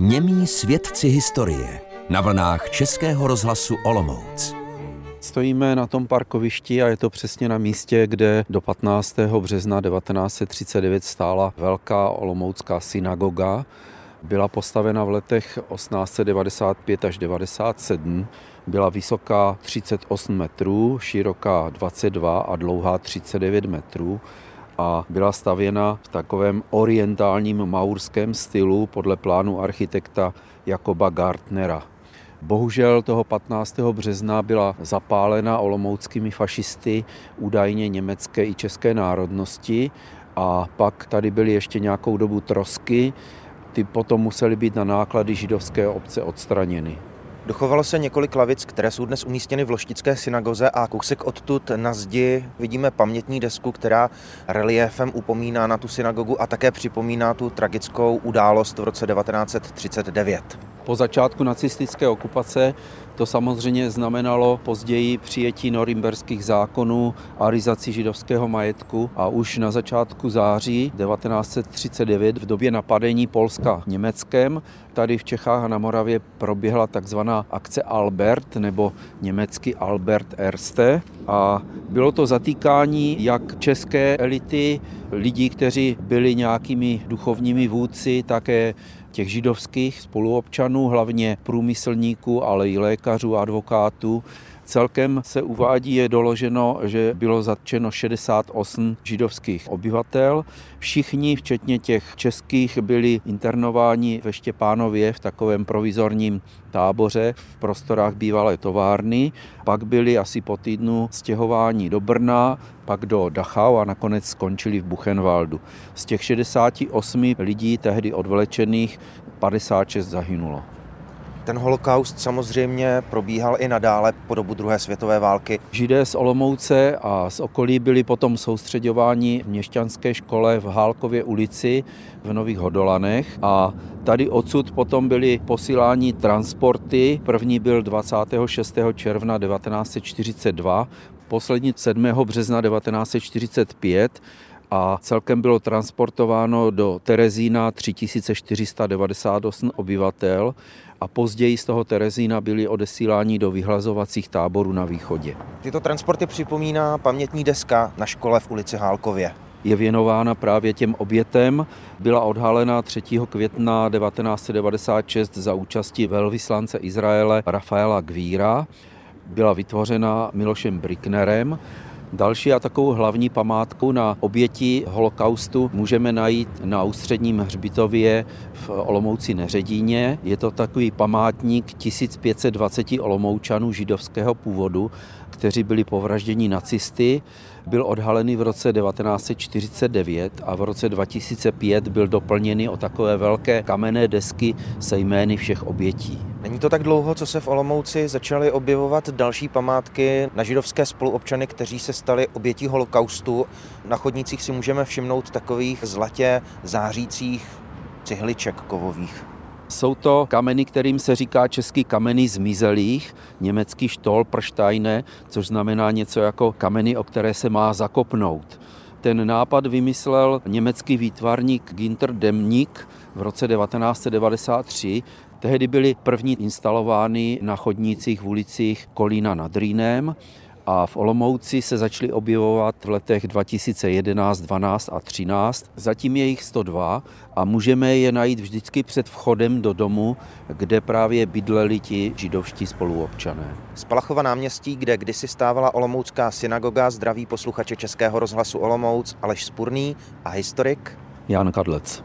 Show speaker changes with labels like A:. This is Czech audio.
A: Němí svědci historie na vlnách Českého rozhlasu Olomouc.
B: Stojíme na tom parkovišti a je to přesně na místě, kde do 15. března 1939 stála velká olomoucká synagoga. Byla postavena v letech 1895 až 97. Byla vysoká 38 metrů, široká 22 a dlouhá 39 metrů a byla stavěna v takovém orientálním maurském stylu podle plánu architekta Jakoba Gartnera. Bohužel toho 15. března byla zapálena olomouckými fašisty, údajně německé i české národnosti a pak tady byly ještě nějakou dobu trosky, ty potom musely být na náklady židovské obce odstraněny.
C: Dochovalo se několik lavic, které jsou dnes umístěny v Loštické synagoze a kousek odtud na zdi vidíme pamětní desku, která reliefem upomíná na tu synagogu a také připomíná tu tragickou událost v roce 1939.
B: Po začátku nacistické okupace. To samozřejmě znamenalo později přijetí norimberských zákonů, arizaci židovského majetku a už na začátku září 1939 v době napadení Polska Německem. Tady v Čechách a na Moravě proběhla takzvaná akce Albert nebo německy Albert Erste. A bylo to zatýkání jak české elity, lidí, kteří byli nějakými duchovními vůdci, také těch židovských spoluobčanů, hlavně průmyslníků, ale i lékařů, advokátů. Celkem se uvádí, je doloženo, že bylo zatčeno 68 židovských obyvatel. Všichni, včetně těch českých, byli internováni ve Štěpánově v takovém provizorním táboře v prostorách bývalé továrny. Pak byli asi po týdnu stěhováni do Brna, pak do Dachau a nakonec skončili v Buchenwaldu. Z těch 68 lidí tehdy odvlečených 56 zahynulo.
C: Ten holokaust samozřejmě probíhal i nadále po dobu druhé světové války.
B: Židé z Olomouce a z okolí byli potom soustředováni v měšťanské škole v Hálkově ulici v Nových Hodolanech a tady odsud potom byly posíláni transporty. První byl 26. června 1942, poslední 7. března 1945 a celkem bylo transportováno do Terezína 3498 obyvatel a později z toho Terezína byli odesíláni do vyhlazovacích táborů na východě.
C: Tyto transporty připomíná pamětní deska na škole v ulici Hálkově
B: je věnována právě těm obětem. Byla odhalena 3. května 1996 za účasti velvyslance Izraele Rafaela Gvíra. Byla vytvořena Milošem Bricknerem Další a takovou hlavní památku na oběti holokaustu můžeme najít na ústředním hřbitově v Olomouci Neředíně. Je to takový památník 1520 Olomoučanů židovského původu, kteří byli povražděni nacisty. Byl odhalený v roce 1949 a v roce 2005 byl doplněný o takové velké kamenné desky se jmény všech obětí.
C: Není to tak dlouho, co se v Olomouci začaly objevovat další památky na židovské spoluobčany, kteří se stali obětí holokaustu. Na chodnících si můžeme všimnout takových zlatě zářících cihliček kovových.
B: Jsou to kameny, kterým se říká český kameny zmizelých, německý Stolpersteine, což znamená něco jako kameny, o které se má zakopnout. Ten nápad vymyslel německý výtvarník Ginter Demnik v roce 1993. Tehdy byly první instalovány na chodnících v ulicích Kolína nad Rýnem a v Olomouci se začaly objevovat v letech 2011, 12 a 13. Zatím je jich 102 a můžeme je najít vždycky před vchodem do domu, kde právě bydleli ti židovští spoluobčané.
C: Z Palachova náměstí, kde kdysi stávala Olomoucká synagoga, zdraví posluchače Českého rozhlasu Olomouc Aleš Spurný a historik
B: Jan Kadlec.